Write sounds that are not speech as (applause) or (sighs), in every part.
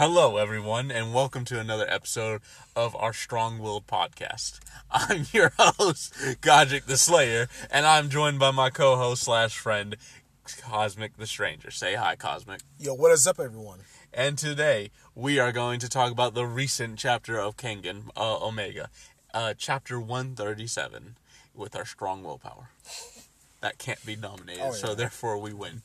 Hello, everyone, and welcome to another episode of our Strong Willed podcast. (laughs) I'm your host, Godric the Slayer, and I'm joined by my co host slash friend, Cosmic the Stranger. Say hi, Cosmic. Yo, what is up, everyone? And today, we are going to talk about the recent chapter of Kengan uh, Omega, uh, chapter 137, with our strong willpower. That can't be nominated, Oh, so therefore we win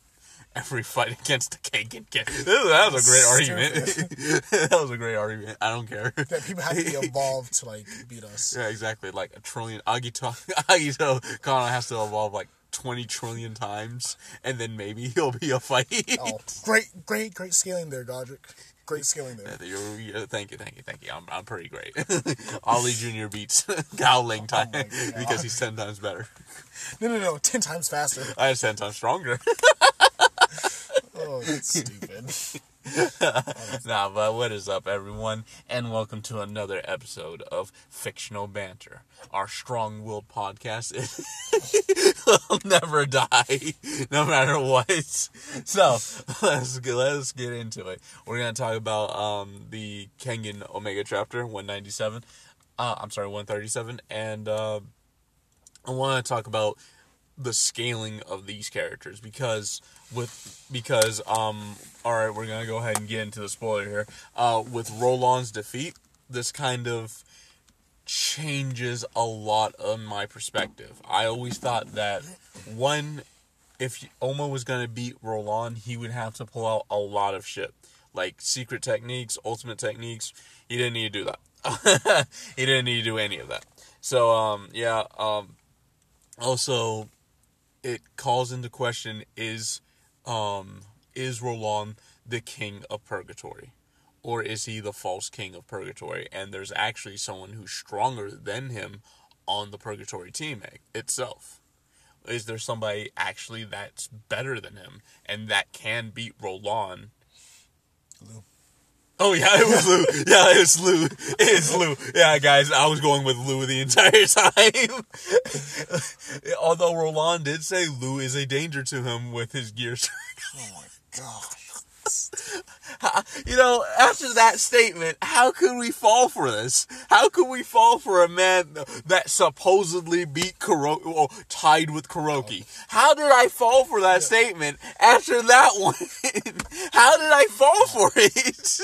every fight against the kid. That was a great argument. (laughs) that was a great argument. I don't care. That people have to be (laughs) evolved to like beat us. Yeah, exactly. Like a trillion. Agito, (laughs) Agito Kano has to evolve like 20 trillion times, and then maybe he'll be a fight. Oh, great, great, great scaling there, Godric. Great scaling there. You're- thank you, thank you, thank you. I'm, I'm pretty great. Ollie Jr. beats Gao Ling time Oh, oh because he's 10 times better. No, no, no, ten times faster. I was 10 times stronger. Oh, that's stupid. (laughs) nah, but what is up, everyone? And welcome to another episode of Fictional Banter. Our strong willed podcast (laughs) will never die, no matter what. So, let's get, let's get into it. We're to talk about um, the Kengan Omega chapter 197. Uh, I'm sorry, 137. And uh, I want to talk about the scaling of these characters because with because um all right we're gonna go ahead and get into the spoiler here. Uh with Roland's defeat this kind of changes a lot of my perspective. I always thought that one if Oma was gonna beat Roland he would have to pull out a lot of shit. Like secret techniques ultimate techniques he didn't need to do that. (laughs) He didn't need to do any of that. So um yeah um also it calls into question is um is Roland the king of purgatory? Or is he the false king of purgatory? And there's actually someone who's stronger than him on the purgatory team itself. Is there somebody actually that's better than him? And that can beat Roland. Oh yeah, it was Lou. Yeah, it was Lou. It is Lou. Yeah, guys, I was going with Lou the entire (laughs) time. Although Roland did say Lou is a danger to him with his gear. (laughs) Oh my gosh. you know, after that statement, how could we fall for this? How could we fall for a man that supposedly beat Kuroki, well, tied with Kuroki? How did I fall for that statement after that (laughs) one? how did I fall for it?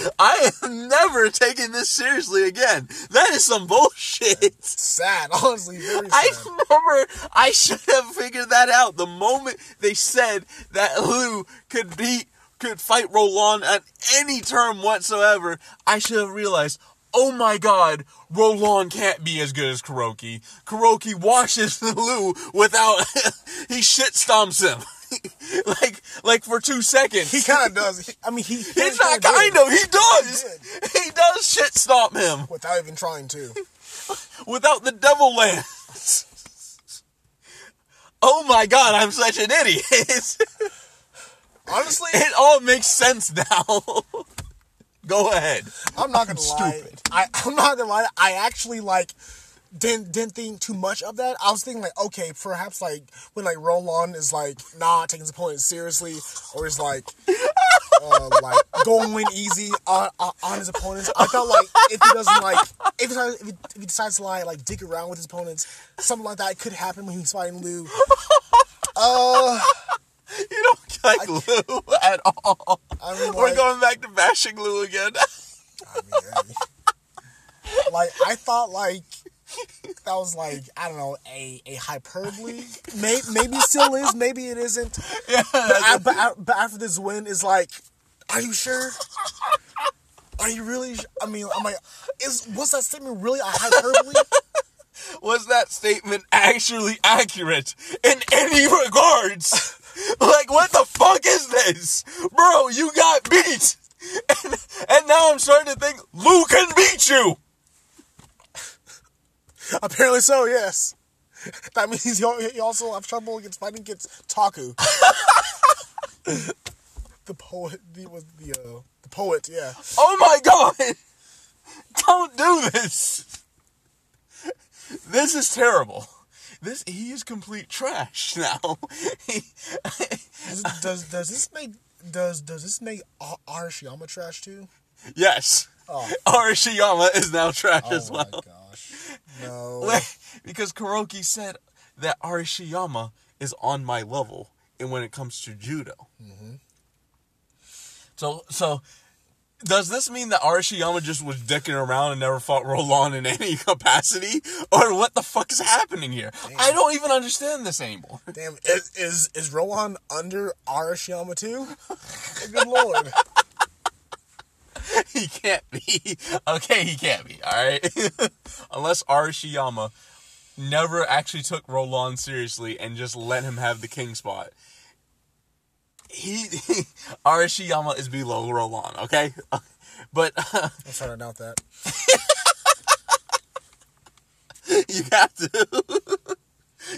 (laughs) I am never taking this seriously again. That is some bullshit. Sad, (laughs) honestly, very I remember I should have figured that out the moment they said that Lou could beat, could fight Roland at any term whatsoever. I should have realized, oh my god, Roland can't be as good as Kuroki. Kuroki washes (laughs) Lou without, he shit stomps him. (laughs) like, like for two seconds. He kind of (laughs) does. He- I mean, he. he He's not kind of, he does. He does shit stomp him Without even trying to. (laughs) without the devil lance. Oh my god, I'm such an idiot. Honestly, it all makes sense now. Go ahead. I'm not gonna lie. Stupid. I, I'm not gonna lie. I actually like didn't didn't think too much of that. I was thinking like, okay, perhaps like when like Roland is like not taking his opponent seriously, or is like uh, (laughs) like going easy on, on his opponents. I felt like if he doesn't like if he, decides- if he, if he decides to like like dig around with his opponents, something like that could happen when he's fighting Liu. (laughs) Uh, You don't like Lou at all. I mean, We're going back to bashing Lou again. I mean, like I thought like (laughs) that was like I don't know a a hyperbole. Maybe maybe it still is. Maybe it isn't. (laughs) yeah, But, I, but, I, but after this win, is like, are you sure? Are you really? I mean, I'm like, is was that statement really a hyperbole? (laughs) was that statement actually accurate in any regards? like, what the fuck is this? Bro, you got beat! And, and now I'm starting to think Lou can beat you! Apparently so. Yes. (laughs) That means you al- also have trouble against fighting against Taku. (laughs) the poet, the was the uh, the poet, yeah. Oh my god! (laughs) Don't do this! This is terrible. This he is complete trash now. He, Does, does does this make does does this make Arashiyama trash too? Yes. Oh. Arashiyama is now trash Oh as my well. gosh. No. Because Kuroki said that Arashiyama is on my level and when it comes to judo. Mm-hmm. So, so does this mean that Arashiyama just was dicking around and never fought Roland in any (laughs) capacity, or what the fuck is happening here? I don't even understand this anymore. Damn, is is, is Rohan under Arashiyama too? Good lord. (laughs) (laughs) he can't be. Okay, he can't be. All right, (laughs) unless Arashiyama never actually took Roland seriously and just let him have the king spot. He, (laughs) Arashiyama is below Roland. Okay, but I'm trying to doubt that. you have to.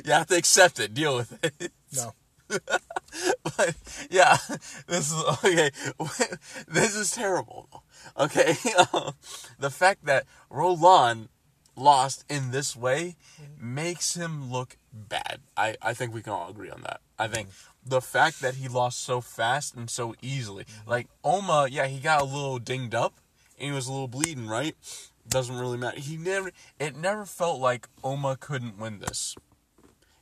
you have to accept it. Deal with it. No. (laughs) but yeah, this is okay. (laughs) This is terrible. Okay, (laughs) the fact that Roland lost in this way makes him look bad. I I think we can all agree on that. I think mm-hmm. the fact that he lost so fast and so easily, mm-hmm. like Oma, yeah, he got a little dinged up and he was a little bleeding, right? Doesn't really matter. He never. It never felt like Oma couldn't win this.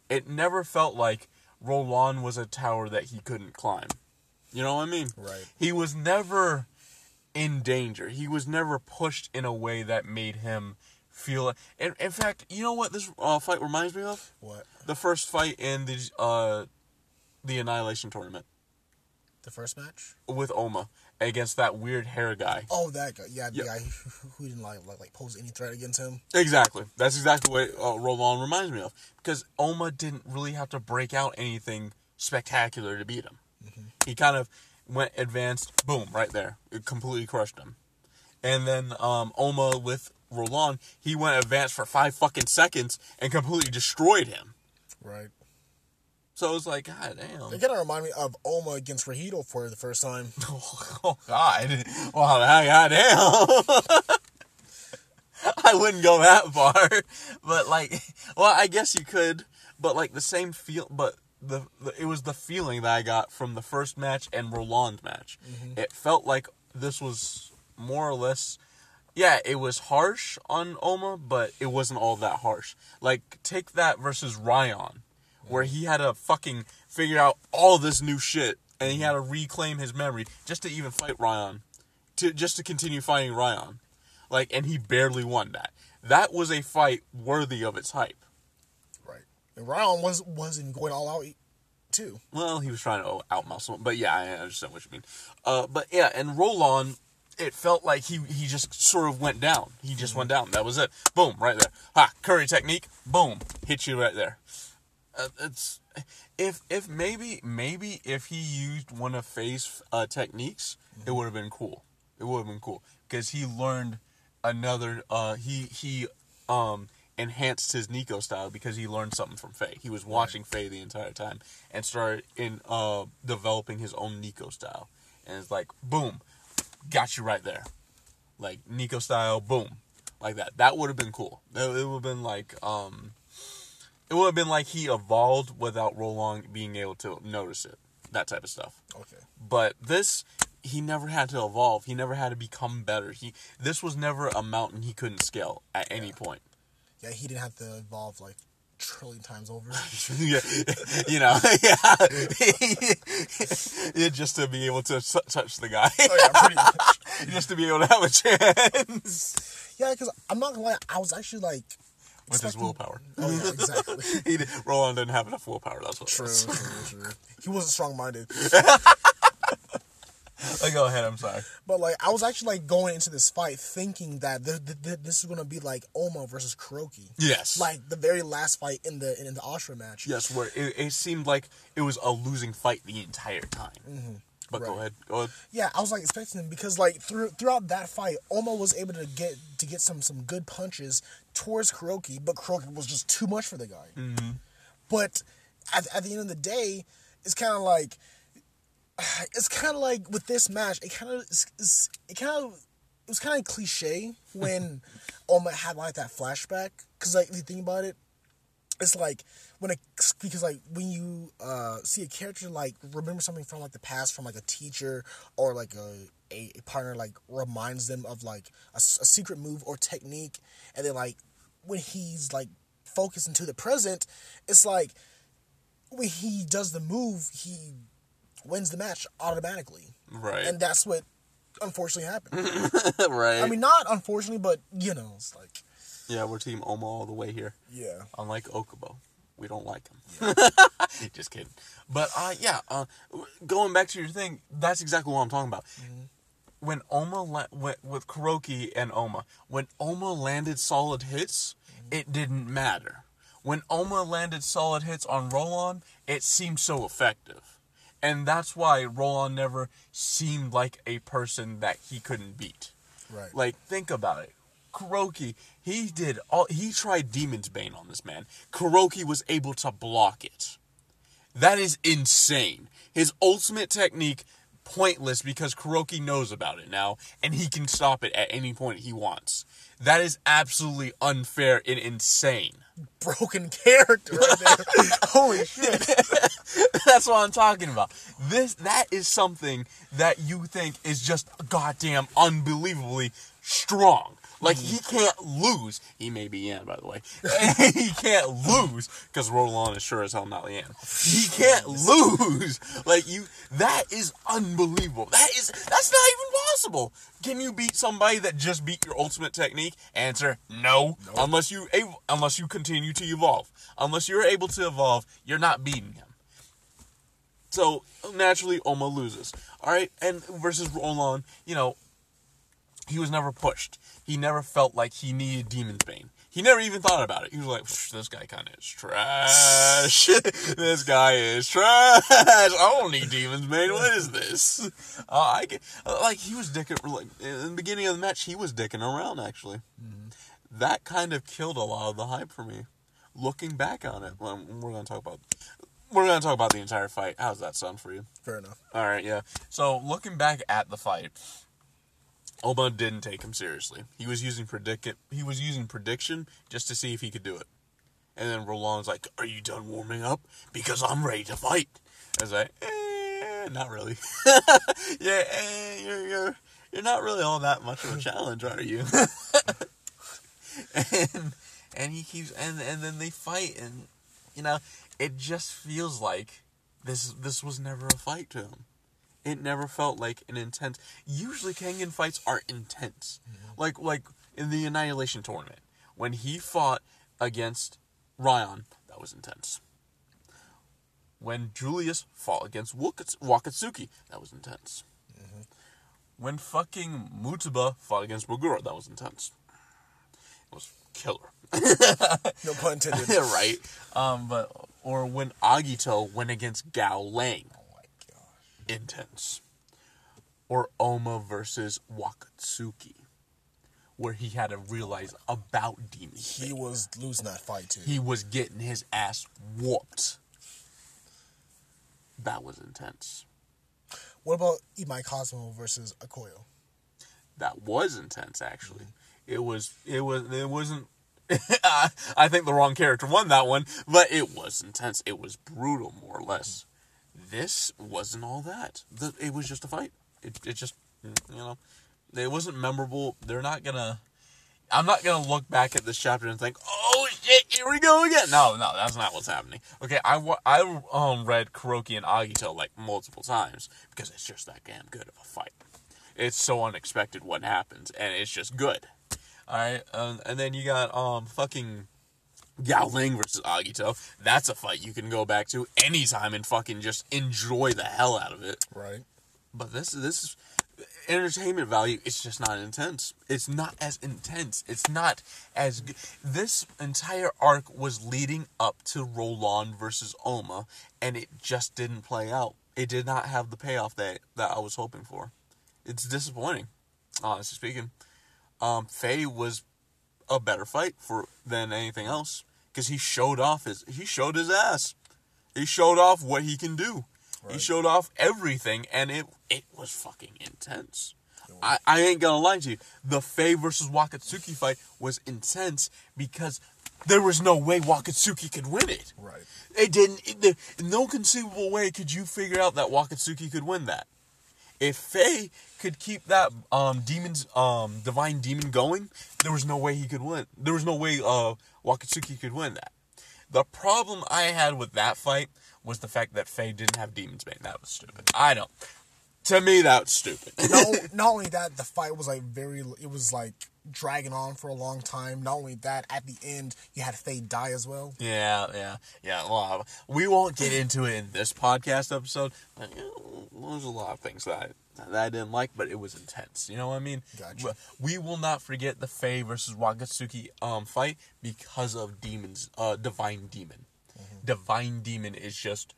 It never felt like Roland was a tower that he couldn't climb. You know what I mean? Right. He was never in danger. He was never pushed in a way that made him feel. In, in fact, you know what this uh, fight reminds me of? What? The first fight in the uh, the Annihilation tournament The first match? with Oma against that weird hair guy. Oh, that guy. Yeah, the Yeah. guy (laughs) who, didn't like, like like pose any threat against him. Exactly. That's exactly what uh, Roland reminds me of. Because Oma didn't really have to break out anything spectacular to beat him. He kind of went advanced, boom, right there. It completely crushed him. And then um, Oma with Roland, he went advanced for five fucking seconds and completely destroyed him. Right. So it was like, God damn. It kind of remind me of Oma against Rahito for the first time. (laughs) Oh, oh, God. Wow, God damn. (laughs) I wouldn't go that far. But like well, I guess you could, but like the same feel but the, the it was the feeling that I got from the first match and Roland match. Mm-hmm. It felt like this was more or less yeah, it was harsh on Oma, but it wasn't all that harsh. Like take that versus Ryan, where he had to fucking figure out all this new shit and he had to reclaim his memory just to even fight Ryan, to just to continue fighting Ryan, like and he barely won that. That was a fight worthy of its hype. Right. And Ryan was wasn't going all out too. Well, he was trying to outmuscle him, but yeah, I understand what you mean. Uh, but yeah, and Roland, it felt like he he just sort of went down. He just went down. That was it. Boom, right there. Ha, Kure technique. Boom, hit you right there. Uh, it's if if maybe maybe if he used one of Faye's uh, techniques, it would have been cool. It would have been cool because he learned another. Uh, he he um enhanced his Nico style because he learned something from Faye. He was watching Faye the entire time and started in uh developing his own Nico style. And it's like boom, got you right there, like Nico style. Boom, like that. That would have been cool. It would have been like um it would have been like he evolved without Roland being able to notice it. That type of stuff. Okay. But this he never had to evolve. He never had to become better. He this was never a mountain he couldn't scale at any point. Yeah, he didn't have to evolve like trillion times over. (laughs) yeah, you know, (laughs) yeah, (laughs) yeah, just to be able to touch the guy, oh yeah, pretty much. just to be able to have a chance Yeah, because I'm not gonna lie, I was actually like with his willpower. (laughs) Oh yeah, exactly. (laughs) He did, Roland didn't have enough willpower. That's what. True, was. true, true. He wasn't strong minded. Like, (laughs) oh, go ahead. I'm sorry. But like I was actually like going into this fight thinking that th- th- th- this is gonna be like Oma versus Kuroki. Yes. Like the very last fight in the in the Ashura match. Yes, where it, it seemed like it was a losing fight the entire time. Mm-hmm. But go ahead. Go ahead. Yeah, I was like expecting him because like through throughout that fight, Oma was able to get to get some some good punches towards Kuroki, but Kuroki was just too much for the guy. Mm-hmm. But at, at the end of the day, it's kind of like (sighs) it's kind of like with this match, it kind of it kind of it was kind of cliche (laughs) when Oma had like that flashback because like if you think about it, it's like when it because like when you uh see a character like remember something from like the past from like a teacher or like a a, a partner like reminds them of like a, a secret move or technique and then like when he's like focused into the present it's like when he does the move he wins the match automatically Right. and that's what unfortunately happened (laughs) right. i mean not unfortunately but you know it's like yeah, we're Team Oma all the way here. yeah Unlike Okubo, we don't like him. (laughs) Just kidding. But uh, yeah, uh, going back to your thing, that's exactly what I'm talking about. When Oma la- with, with Kuroki and Oma, when Oma landed solid hits, it didn't matter. When Oma landed solid hits on Roland, it seemed so effective. And that's why Roland never seemed like a person that he couldn't beat. right Like, think about it. Kuroki, he did all he tried Demon's Bane on this man. Kuroki was able to block it. That is insane. His ultimate technique pointless because Kuroki knows about it now and he can stop it at any point he wants. That is absolutely unfair and insane. broken character right there (laughs) holy shit (laughs) That's what I'm talking about. This that is something that you think is just goddamn unbelievably strong. Like mm-hmm. he can't lose. He may be Yan, by the way. (laughs) he can't lose because Roland is sure as hell not Yan. He can't lose. Like you, that is unbelievable. That is that's not even possible. Can you beat somebody that just beat your ultimate technique? Answer: No. Unless you unless you continue to evolve. Unless you're able to evolve, you're not beating him. So naturally, Oma loses. All right, and versus Roland, you know, he was never pushed. He never felt like he needed Demon's Bane. He never even thought about it. He was like, "This guy kind of is trash. (laughs) this guy is trash. I don't need Demon's Bane. What is this? Uh, I get, uh, like he was dicking like in the beginning of the match. He was dicking around actually. That kind of killed a lot of the hype for me. Looking back on it, well, we're gonna talk about we're gonna talk about the entire fight. How's that sound for you? fair enough All right, yeah. So looking back at the fight, Oma didn't take him seriously. He was using predict he was using prediction just to see if he could do it. And then Roland's like, "Are you done warming up? Because I'm ready to fight." I was like, eh, "Not really. (laughs) yeah, eh, you're you're you're not really all that much of a challenge, are you?" (laughs) and and he keeps and and then they fight and you know it just feels like this this was never a fight to him it never felt like an intense usually Kengan fights are intense. Like like in the annihilation tournament when he fought against ryan that was intense. When julius fought against Wakats- wakatsuki that was intense. When fucking mutaba fought against Mogura, that was intense. It was killer. (laughs) No pun intended. (laughs) Right. Um but or when agito went against gao lang intense. Or Oma versus Wakatsuki, where he had to realize about Demon. he He, was losing that fight too he was getting his ass whooped. That was intense. what about imai cosmo versus Akoya That was intense, actually. Mm-hmm. It was. It was. It wasn't. (laughs) I think the wrong character won that one, but it was intense. It was brutal, more or less. This wasn't all that. The, it was just a fight. It, it just, you know, it wasn't memorable. They're not gonna. I'm not gonna look back at this chapter and think, "Oh shit, here we go again." No, no, that's not what's happening. Okay, I I um read Kuroki and Agito like multiple times because it's just that damn good of a fight. It's so unexpected what happens, and it's just good. All right, um, and then you got um fucking Yao Ling versus Agito. That's a fight you can go back to anytime and fucking just enjoy the hell out of it. right But this this is entertainment value. It's just not intense. It's not as intense. It's not as good. This entire arc was leading up to Roland versus Oma, and it just didn't play out. It did not have the payoff that that I was hoping for. It's disappointing, honestly speaking. Um, Faye was a better fight for than anything else because he showed off his he showed his ass. He showed off what he can do. He showed off everything, and it it was fucking intense. I, I ain't gonna lie to you. The Faye versus Wakatsuki fight was intense because there was no way Wakatsuki could win it. Right. It didn't. It, there- no conceivable way could you figure out that Wakatsuki could win that. If Faye could keep that um demon's um divine demon going, there was no way he could win. There was no way uh Wakatsuki could win that. The problem I had with that fight was the fact that Faye didn't have Demon's Bane. That was stupid. I know. To me, that's stupid. not, (laughs) not only that, the fight was like very. It was like dragging on for a long time. Not only that, at the end, you had Faye die as well. Yeah, yeah, yeah. Well, we won't get into it in this podcast episode. But, you know, there's a lot of things that I, that I didn't like, but it was intense. You know what I mean? Gotcha. We will not forget the Faye versus Wakatsuki um fight because of demons. Uh, divine demon. Divine demon is just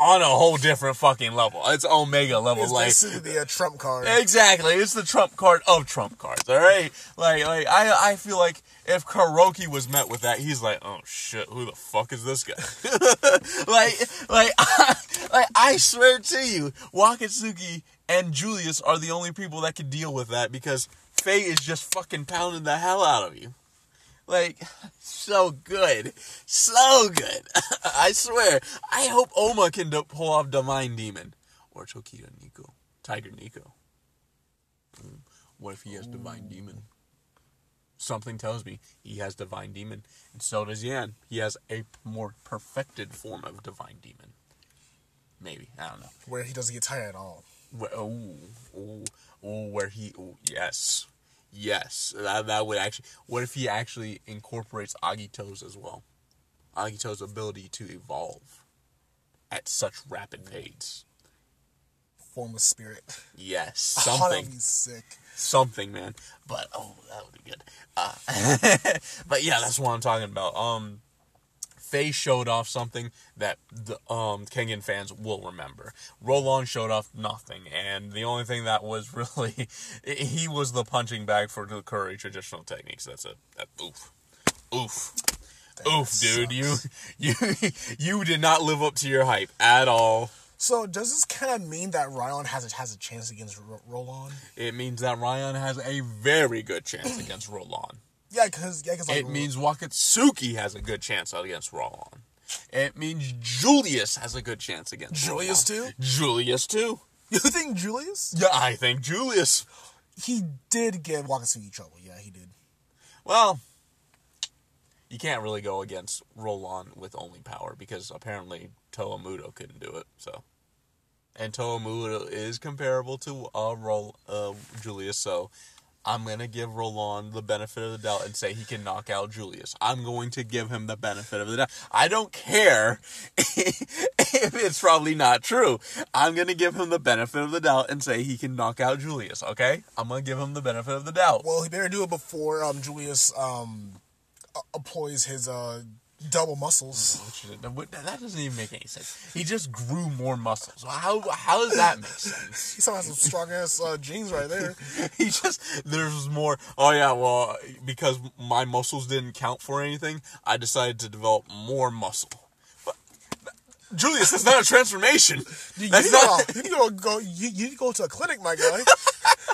on a whole different fucking level. It's Omega level. It's like basically the uh, trump card. Exactly, it's the trump card of trump cards. All right, like, like I, I feel like if Kuroki was met with that, he's like, oh shit, who the fuck is this guy? (laughs) like, like, (laughs) like, I swear to you, Wakatsuki and Julius are the only people that can deal with that because Faye is just fucking pounding the hell out of you. Like, so good. So good. (laughs) I swear. I hope Oma can do- pull off Divine Demon. Or Tokita Nico. Tiger Nico. Mm, What if he has Divine Demon? Something tells me he has Divine Demon. And so does Yan. He has a more perfected form of Divine Demon. Maybe. I don't know. where he doesn't get tired at all. Where, ooh, ooh, ooh, where he, ooh, yes, yes, that that would actually. What if he actually incorporates Agito's as well? Agito's ability to evolve at such rapid pace. Form of spirit. Yes, (laughs) Oh, something, be sick. something, man. But oh, that would be good. Uh, (laughs) but yeah, that's what I'm talking about. Um, Faye showed off something that the um Kengan fans will remember. Roland showed off nothing, and the only thing that was (laughs) really he was the punching bag for the Kure traditional techniques. That's a that, oof, oof, oof, that dude. You sucks. (laughs) you you did not live up to your hype at all. So does this kind of mean that Ryan has a, has a chance against Ro- Roland? It means that Ryan has a very good chance against Roland. Yeah, because yeah, because like, It means Wakatsuki has a good chance against Roland. It means Julius has a good chance against Julius Roland. too? Julius too. you think Julius? Yeah, I think Julius. He did give Wakatsuki trouble. Yeah, he did. Well, you can't really go against Roland with only power because apparently Toamudo couldn't do it. So, and Toamudo is comparable to uh, Rol- uh Julius. So, I'm gonna give Roland the benefit of the doubt and say he can knock out Julius. I'm going to give him the benefit of the doubt. I don't care (laughs) if it's probably not true. I'm gonna give him the benefit of the doubt and say he can knock out Julius. Okay, I'm gonna give him the benefit of the doubt. Well, he better do it before um, Julius um, employs his uh, double muscles. That doesn't even make any sense. He just grew more muscles. How how does that make sense? (laughs) He still has some strong ass uh, genes right there. (laughs) He just there's more. Oh yeah, well because my muscles didn't count for anything, I decided to develop more muscle. Julius, that's not a transformation. You, That's you, not. you go. You, you go to a clinic, my guy. (laughs)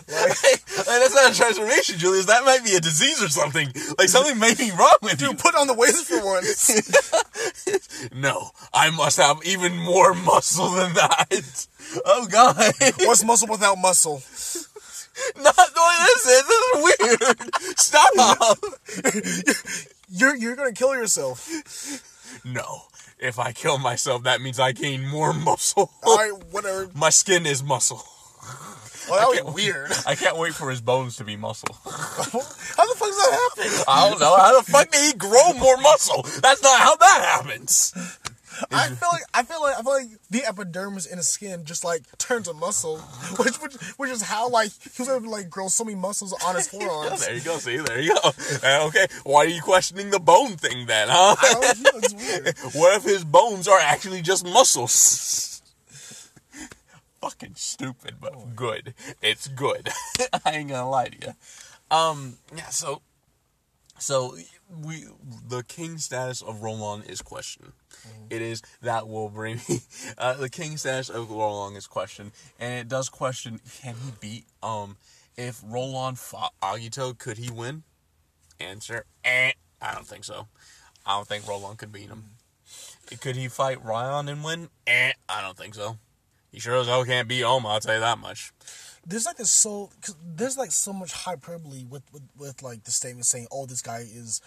Like, that's not a transformation, Julius. That might be a disease or something. Like something may be wrong with you. put on the weights for once. (laughs) No, I must have even more muscle than that. Oh God. What's muscle without muscle? Not doing this. This is weird. Stop. (laughs) You're you're gonna kill yourself. No. If I kill myself, that means I gain more (laughs) muscle. All right, whatever. My skin is muscle. Well, that was weird. (laughs) I can't wait for his bones to be muscle. (laughs) How the fuck does that happen? I don't know. How the fuck did he grow more muscle? That's not how that happens. I feel like I feel like I feel like the epidermis in his skin just like turns to muscle, (laughs) which which, which is how like he was able to like grow so many muscles on his (laughs) forearms. there you go. See, there you go. Uh, okay, why are you questioning the bone thing then, huh? I don't know. It's weird. (laughs) what if his bones are actually just muscles? Fucking stupid, but good. It's good. I ain't gonna lie to you. Um, yeah. So, so we the king status of Roland is questioned. It is that will bring me (laughs) uh, the king status of Roland is questioned, and it does question can he beat um if Roland fought Agito could he win? Answer: eh. I don't think so. I don't think Roland could beat him. Could he fight Ryan and win? Eh, I don't think so. He sure as hell can't beat Oma. I'll tell you that much. There's like this so there's like so much hyperbole with, with with like the statement saying oh this guy is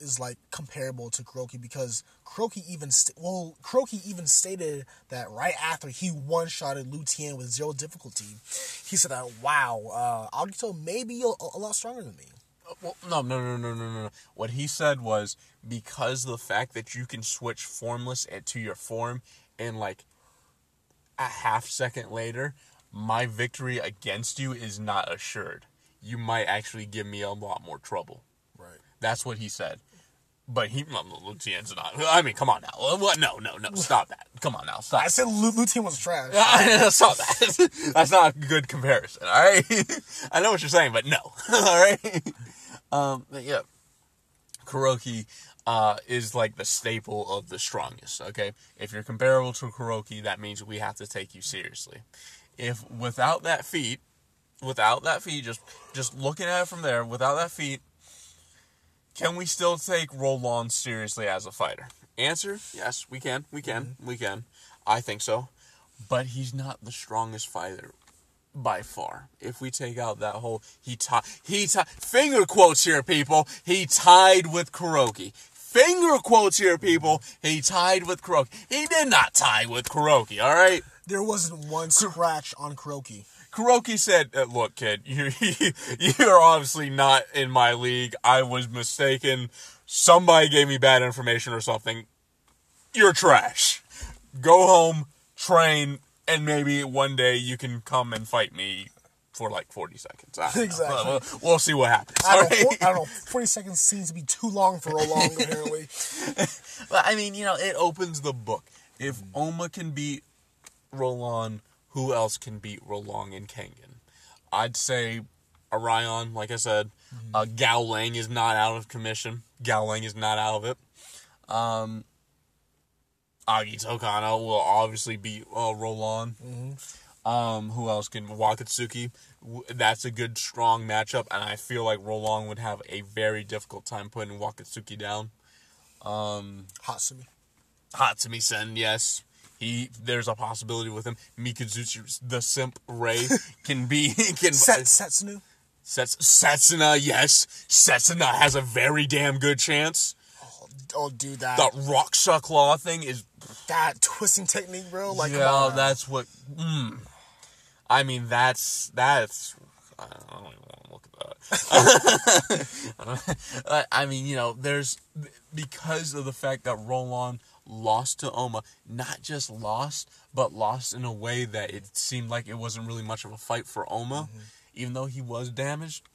is like comparable to Kuroki because Kuroki even st- well Kuroki even stated that right after he one shotted Lu Tian with zero difficulty he said that wow uh Agito may be a, a lot stronger than me Well, no, no, no, no, no, no. What he said was because the fact that you can switch formless and- to your form in like a half second later, my victory against you is not assured. You might actually give me a lot more trouble. right That's what he said. But he, no, not. I mean, come on now. What? No, no, no. (laughs) Stop that. Come on now. Stop. I said Lu, Lu was trash (laughs) Stop that. (laughs) That's not a good comparison. All right. I know what you're saying, but no. All right. Um. yeah. Kuroki uh, is like the staple of the strongest. Okay. If you're comparable to Kuroki, that means we have to take you seriously. If without that feat, without that feat, just just looking at it from there, without that feat, can we still take Roland seriously as a fighter? Answer: Yes, we can. We can. Mm-hmm. We can. I think so. But he's not the strongest fighter by far. If we take out that whole he tied he tied finger quotes here, people. He tied with Kuroki. Finger quotes here, people. He tied with Kuroki. He did not tie with Kuroki. All right. There wasn't one scratch on Kuroki Kuroki said, uh, "Look, kid, (laughs) you you're obviously not in my league. I was mistaken. Somebody gave me bad information or something. You're trash. Go home, train, and maybe one day you can come and fight me for like 40 seconds. I don't know. Exactly. We'll, we'll see what happens. I don't, all know. I don't know 40 seconds seems to be too long for Roland (laughs) apparently But I mean, you know, it opens the book. If Oma can beat Roland, who else can beat Roland and Kengan? I'd say Orion, like I said. Uh, Gao Lang is not out of commission. Gao Lang is not out of it. Um, Agito Kano will obviously beat uh, Roland. Um, who else can Wakatsuki? That's a good strong matchup, and I feel like Roland would have a very difficult time putting Wakatsuki down. Um, Hatsumi Hatsumi Sen, yes. He there's a possibility with him. Mikazuchi the simp Ray (laughs) can be can Set, Setsunu Sets, Setsuna, yes. Setsuna has a very damn good chance. oh dude that The Raksha Claw thing is that twisting technique, bro. Like, yeah, that's what mm. I mean that's that's I don't even want to look at that. (laughs) (laughs) I- I mean, you know, there's because of the fact that Roland lost to Oma, not just lost, but lost in a way that it seemed like it wasn't really much of a fight for Oma, mm-hmm. even though he was damaged.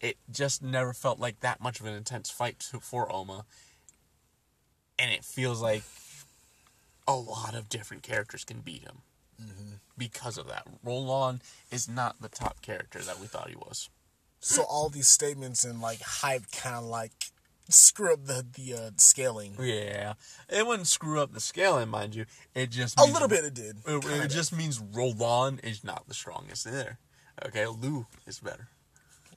It just never felt like that much of an intense fight to, for Oma, and it feels like a lot of different characters can beat him mm-hmm. because of that. Roland is not the top character that we thought he was. so all these statements and like hype kind of like screw up the the uh, scaling. Yeah, it wouldn't screw up the scaling, mind you. It just A little bit it did. It, it just means Roland is not the strongest there. Okay, Lou is better.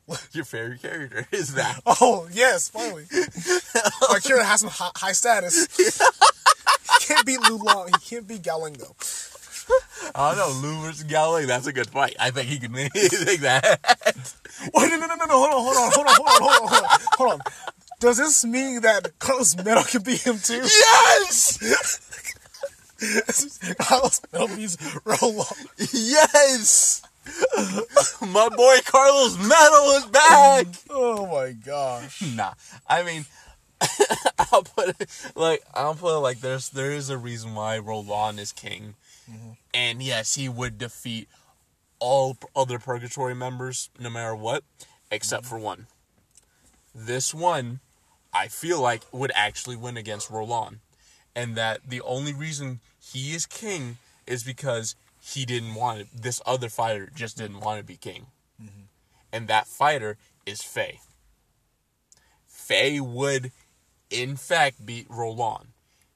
(laughs) Your favorite character is that. Oh yes, finally. (laughs) My character has some high, high status. he can't beat Lu Long. He can't beat Galing though. I don't know, Lou versus Galley. That's a good fight. I think he can (laughs) take that. Wait, no, no, no, no, no. Hold on, hold on, hold on, hold on, hold on, hold on. Hold on. Does this mean that Carlos Meadow can beat him too? yes, (laughs) Carlos Meadow beats Roland. yes. My boy Carlos Metal is back. Oh my gosh. Nah, I mean, (laughs) I'll put it like I'll put it like there's there is a reason why Roland is king, mm-hmm. and yes, he would defeat all other purgatory members no matter what, except mm-hmm. for one. This one, I feel like would actually win against Roland, and that the only reason he is king is because he didn't want it. This other fighter just didn't want to be king, mm-hmm. and that fighter is Faye. Faye would, in fact, beat Roland.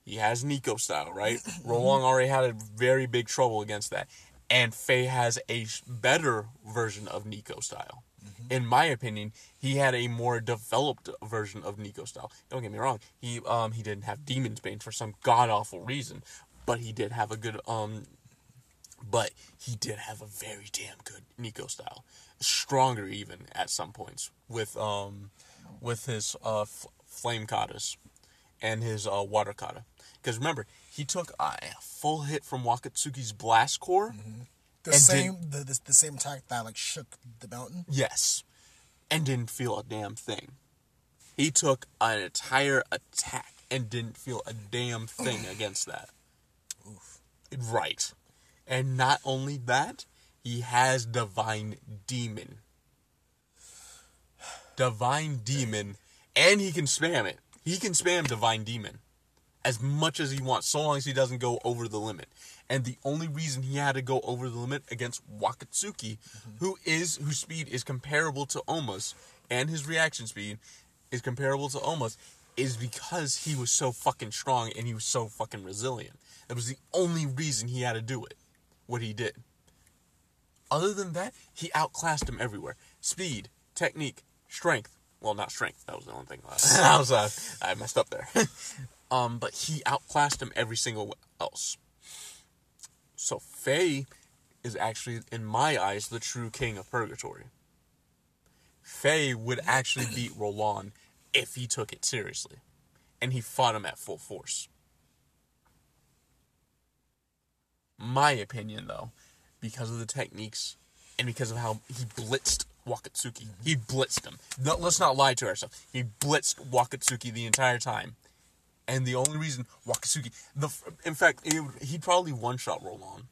He has Nico style, right? (laughs) Mm-hmm. Roland already had a very big trouble against that. And Faye has a better version of Nico style. In my opinion, he had a more developed version of Nico style. Don't get me wrong. He um he didn't have Demon's Bane for some god awful reason, but he did have a good um. But he did have a very damn good Nico style, stronger even at some points with um, with his uh f- flame katas and his uh water kata. Because remember, he took a full hit from Wakatsuki's blast core. The And same the, the the same attack that like shook the mountain. Yes. And didn't feel a damn thing. He took an entire attack and didn't feel a damn thing (clears throat) against that. Right. And not only that, he has Divine Demon. Divine (sighs) Demon, and he can spam it. He can spam Divine Demon as much as he wants, so long as he doesn't go over the limit. And the only reason he had to go over the limit against Wakatsuki, who is whose speed is comparable to Oma's, and his reaction speed is comparable to Oma's, is because he was so fucking strong and he was so fucking resilient. That was the only reason he had to do it. What he did. Other than that, he outclassed him everywhere. Speed, technique, strength. Well, not strength. That was the only thing. Last. (laughs) I was uh, I messed up there. (laughs) um, but he outclassed him every single else. So Faye is actually, in my eyes, the true king of purgatory. Faye would actually beat (clears throat) Roland if he took it seriously, and he fought him at full force. My opinion, though, because of the techniques and because of how he blitzed Wakatsuki, mm-hmm. he blitzed him. No, let's not lie to ourselves. He blitzed Wakatsuki the entire time, and the only reason Wakatsuki, the in fact, he'd probably one shot Roland.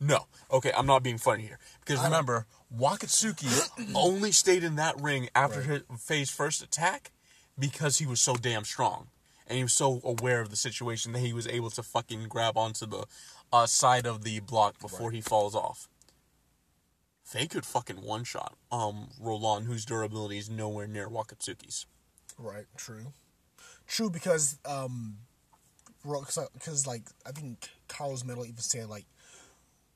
No, okay, I'm not being funny here because remember, Wakatsuki (clears throat) only stayed in that ring after Right. his Faye's first attack because he was so damn strong and he was so aware of the situation that he was able to fucking grab onto the uh, side of the block before he falls off. Faye could fucking one shot um Roland, whose durability is nowhere near Wakatsuki's. Right. True. True because um, because like I think Carlos Metal even said like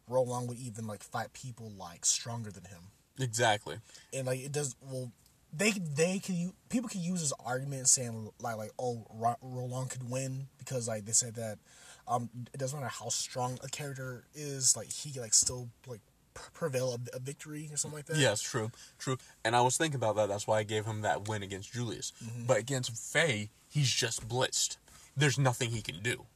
Roland would even like fight people like stronger than him, Exactly. and like it does well. They they can you people can use this argument saying like like oh Ro- Roland could win because like they said that um it doesn't matter how strong a character is like he like still like prevail a, a victory or something like that. Yes, true, true. And I was thinking about that. That's why I gave him that win against Julius. But against Faye, he's just blitzed. There's nothing he can do.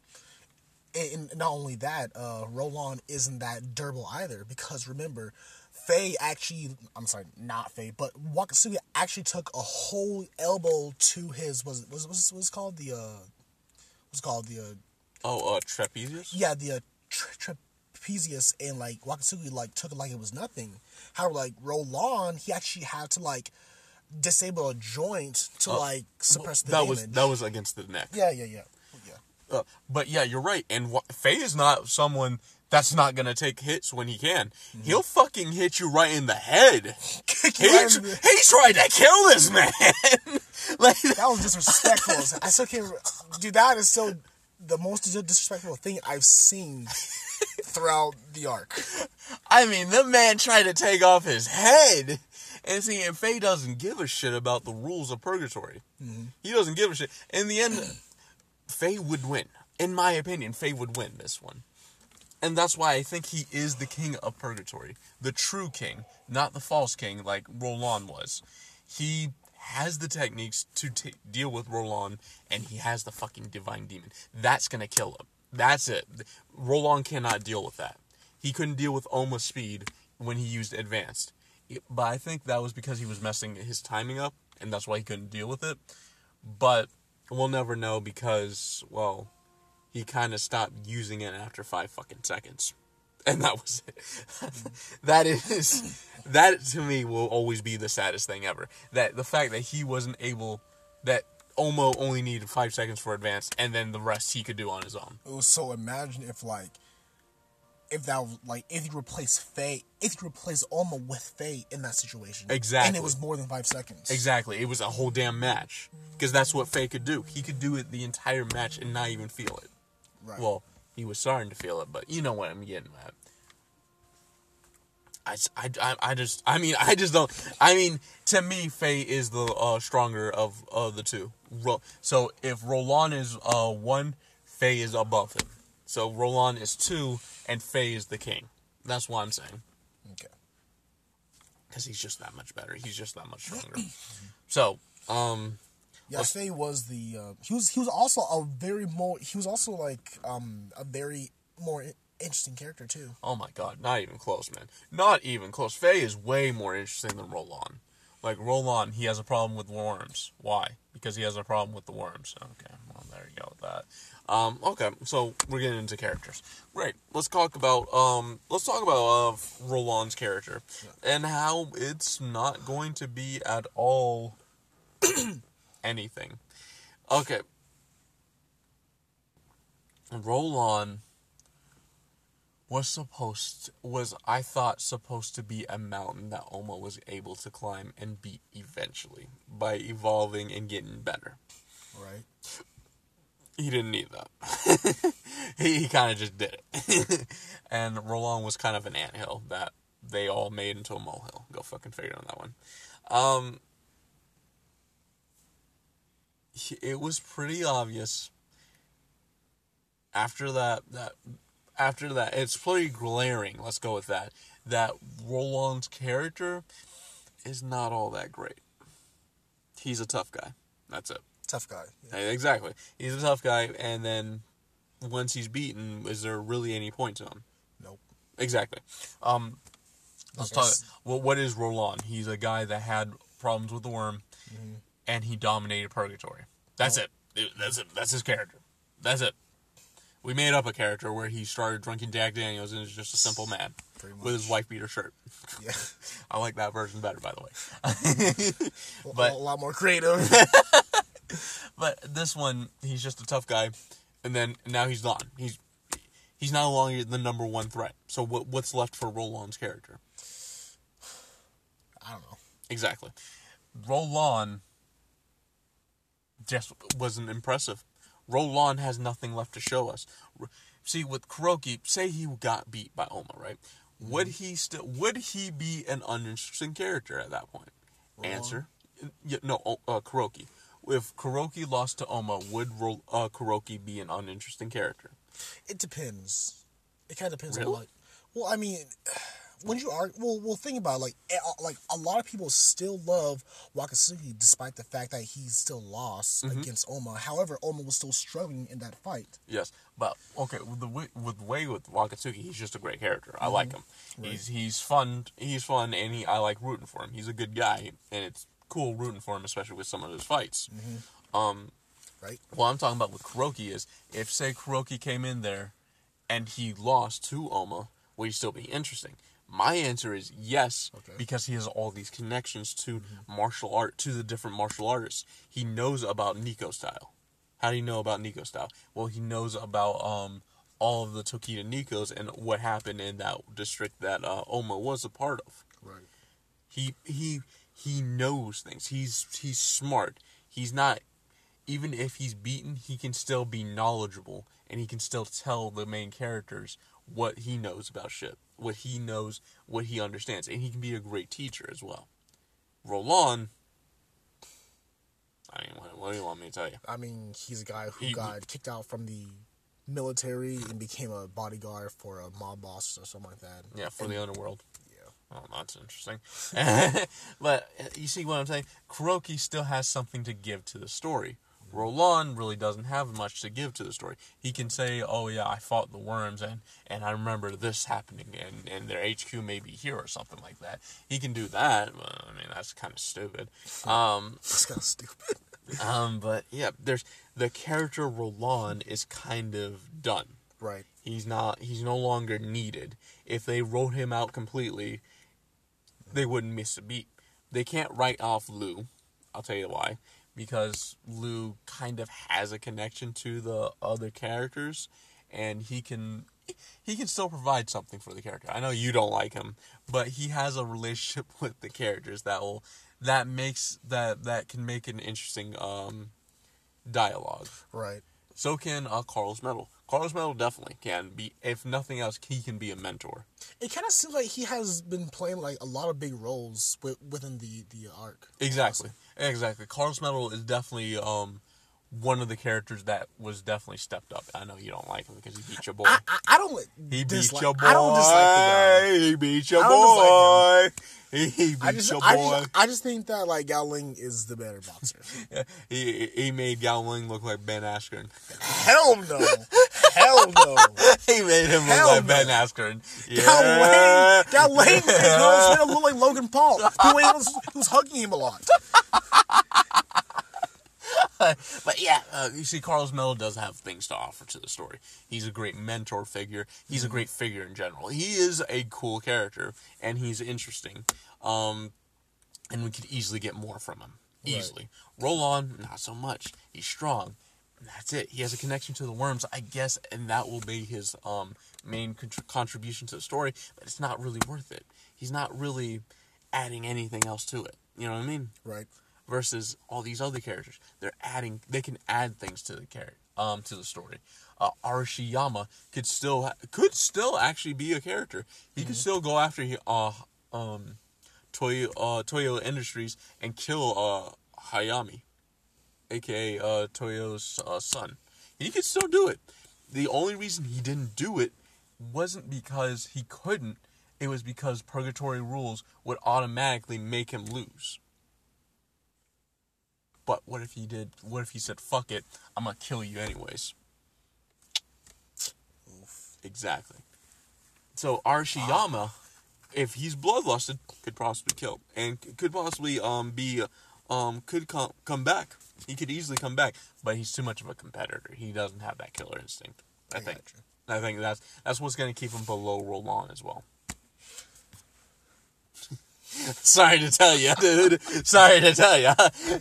and, and not only that, uh, Roland isn't that durable either because remember, Faye actually, I'm sorry, not Faye, but Wakatsuki actually took a whole elbow to his was was was was called the uh, what's called the uh, Oh, uh, trapezius. yeah the uh, tra- trapezius and like Wakatsuki like took it like it was nothing. How like Roland, he actually had to like disable a joint to like suppress the that damage. was that was against the neck. yeah yeah yeah yeah. Uh, but yeah, you're right. And Wa- Faye is not someone that's not gonna take hits when he can. He'll fucking hit you right in the head. (laughs) He, right in the- he tried to kill this man. (laughs) like That was disrespectful. I still can't. Dude, that is still the most disrespectful thing I've seen (laughs) throughout the arc. (laughs) I mean, the man tried to take off his head. And see, and Faye doesn't give a shit about the rules of purgatory. Mm-hmm. He doesn't give a shit. In the end, Faye would win. In my opinion, Faye would win this one. And that's why I think he is the king of purgatory. The true king, not the false king like Roland was. He has the techniques to t- deal with Roland, and he has the fucking divine demon. That's gonna kill him. That's it. Roland cannot deal with that. He couldn't deal with Oma's speed when he used advanced. But I think that was because he was messing his timing up, and that's why he couldn't deal with it. But we'll never know because, well, he kind of stopped using it after five fucking seconds. (laughs) And that was it. (laughs) that is, that to me will always be the saddest thing ever. That the fact that he wasn't able, that Omo only needed five seconds for advance, and then the rest he could do on his own. It was so imagine if like if that like if you replace Faye if you replace Oma with Faye in that situation. Exactly, and it was more than five seconds. Exactly. It was a whole damn match. Because that's what Faye could do. He could do it the entire match and not even feel it. Right. Well, he was starting to feel it, but you know what I'm getting at. I, I, I, just I mean I just don't I mean to me Faye is the uh, stronger of of the two. Ro- so if Roland is uh one, Faye is above him. So Roland is two, and Faye is the king. That's what I'm saying. Okay. Because he's just that much better. He's just that much stronger. (clears throat) so um Yeah, Faye was the uh, he was he was also a very more he was also like um a very more interesting character too. Oh my god, not even close, man. Not even close. Faye is way more interesting than Roland. Like Roland, he has a problem with worms. Why? Because he has a problem with the worms. Okay, well there you go with that. Um, okay, so we're getting into characters. Great. Let's talk about um let's talk about uh Roland's character and how it's not going to be at all (clears throat) anything. Okay. Roland was supposed was I thought supposed to be a mountain that Oma was able to climb and beat eventually by evolving and getting better. Right. He didn't need that. (laughs) he he kind of just did it. (laughs) and Roland was kind of an anthill that they all made into a molehill. Go fucking figure on that one. Um, it was pretty obvious after that that after that it's pretty glaring let's go with that that roland's character is not all that great. He's a tough guy. That's it. Tough guy. Yeah. exactly. He's a tough guy and then once he's beaten is there really any point to him? Nope. exactly. Um let's talk well, what is roland? He's a guy that had problems with the worm and he dominated purgatory. That's Oh. It- that's it. That's his character. That's it we made up a character where he started drinking Jack Daniels and is just a simple man with his wife beater shirt. (laughs) Yeah. I like that version better, by the way. (laughs) But- a lot more creative. (laughs) But this one, he's just a tough guy, and then now he's gone. He's he's no longer the number one threat. So what what's left for Roland's character? I don't know. Exactly. Roland just wasn't impressive. Roland has nothing left to show us. See, with Kuroki, say he got beat by Oma, right? Would he still would he be an uninteresting character at that point? Roland? Answer: yeah, No, uh, Kuroki. If Kuroki lost to Oma, would Ro- uh, Kuroki be an uninteresting character? It depends. It kind of depends Really? on like. Well, I mean, when you are well, well, think about it, like eh, uh, like a lot of people still love Wakatsuki despite the fact that he still lost Mm-hmm. against Oma. However, Oma was still struggling in that fight. Yes, but okay. With the way, with the way with Wakatsuki, he's just a great character. I like him. He's he's fun. He's fun, and he I like rooting for him. He's a good guy, and it's cool rooting for him, especially with some of his fights. Um, Right. what I'm talking about with Kuroki is if say Kuroki came in there, and he lost to Oma, would he still be interesting? My answer is yes, Okay. because he has all these connections to martial art, to the different martial artists. He knows about Nico style. How do you know about Nico style? Well, he knows about um all of the Tokita Nikos and what happened in that district that uh, Oma was a part of. Right. He he he knows things. He's he's smart. He's not even if he's beaten, he can still be knowledgeable and he can still tell the main characters what he knows about shit, what he knows, what he understands, and he can be a great teacher as well. Roland, I mean, what, what do you want me to tell you? I mean, he's a guy who He- got kicked out from the military and became a bodyguard for a mob boss or something like that. Yeah, for And- the underworld. yeah. Oh, that's interesting. (laughs) but uh, you see what I'm saying? Kuroki still has something to give to the story. Roland really doesn't have much to give to the story. He can say, "Oh yeah, I fought the worms, and and I remember this happening, and and their HQ may be here or something like that." He can do that. But, I mean, that's kind of stupid. (laughs) Um, It's kind of stupid. (laughs) um, but yeah, there's the character Roland is kind of done. right. He's not. He's no longer needed. If they wrote him out completely, they wouldn't miss a beat. They can't write off Lou. I'll tell you why. Because Lou kind of has a connection to the other characters, and he can he can still provide something for the character. I know you don't like him, but he has a relationship (laughs) with the characters that will that makes that that can make an interesting um, dialogue. Right. So can uh, Carlos Metal. Carlos Metal definitely can be. If nothing else, he can be a mentor. It kind of seems like he has been playing like a lot of big roles with, within the the arc. Exactly. Exactly. Carlos Metal is definitely um one of the characters that was definitely stepped up. I know you don't like him because he beat your boy. I, I, I don't like. he beat your boy. I don't dislike the guy. He beat your I boy. He, he beat just, your I boy. just, I just think that like Gao Ling is the better boxer. (laughs) he he made Gao Ling look like Ben Askren. Hell no, hell no. (laughs) he made him look Hell like no. Ben Askren. Yeah. Gao Ling, Gao Ling, made Metal look like Logan Paul. He was, he was hugging him a lot. (laughs) But yeah, uh, you see, Carlos Melo does have things to offer to the story. He's a great mentor figure. He's a great figure in general. He is a cool character, and he's interesting. Um, and we could easily get more from him. Right. Easily. Roland, not so much. He's strong. That's it. He has a connection to the worms, I guess, and that will be his um, main contr- contribution to the story. But it's not really worth it. He's not really adding anything else to it. You know what I mean? Right. Versus all these other characters. They're adding, they can add things to the character, um, to the story. Uh, Arashiyama could still ha- could still actually be a character. He could still go after he, uh, um, Toyo uh, Toyo Industries and kill uh, Hayami, aka uh, Toyo's uh, son. He could still do it. The only reason he didn't do it wasn't because he couldn't. It was because purgatory rules would automatically make him lose. But what if he did? What if he said, "Fuck it, I'm gonna kill you anyways"? Exactly. So Arashiyama, if he's bloodlusted, could possibly kill and could possibly um be um could come come back. He could easily come back, but he's too much of a competitor. He doesn't have that killer instinct. I, I think. I think that's that's what's gonna keep him below Roland as well. (laughs) Sorry to tell you, (laughs) dude. Sorry to tell you.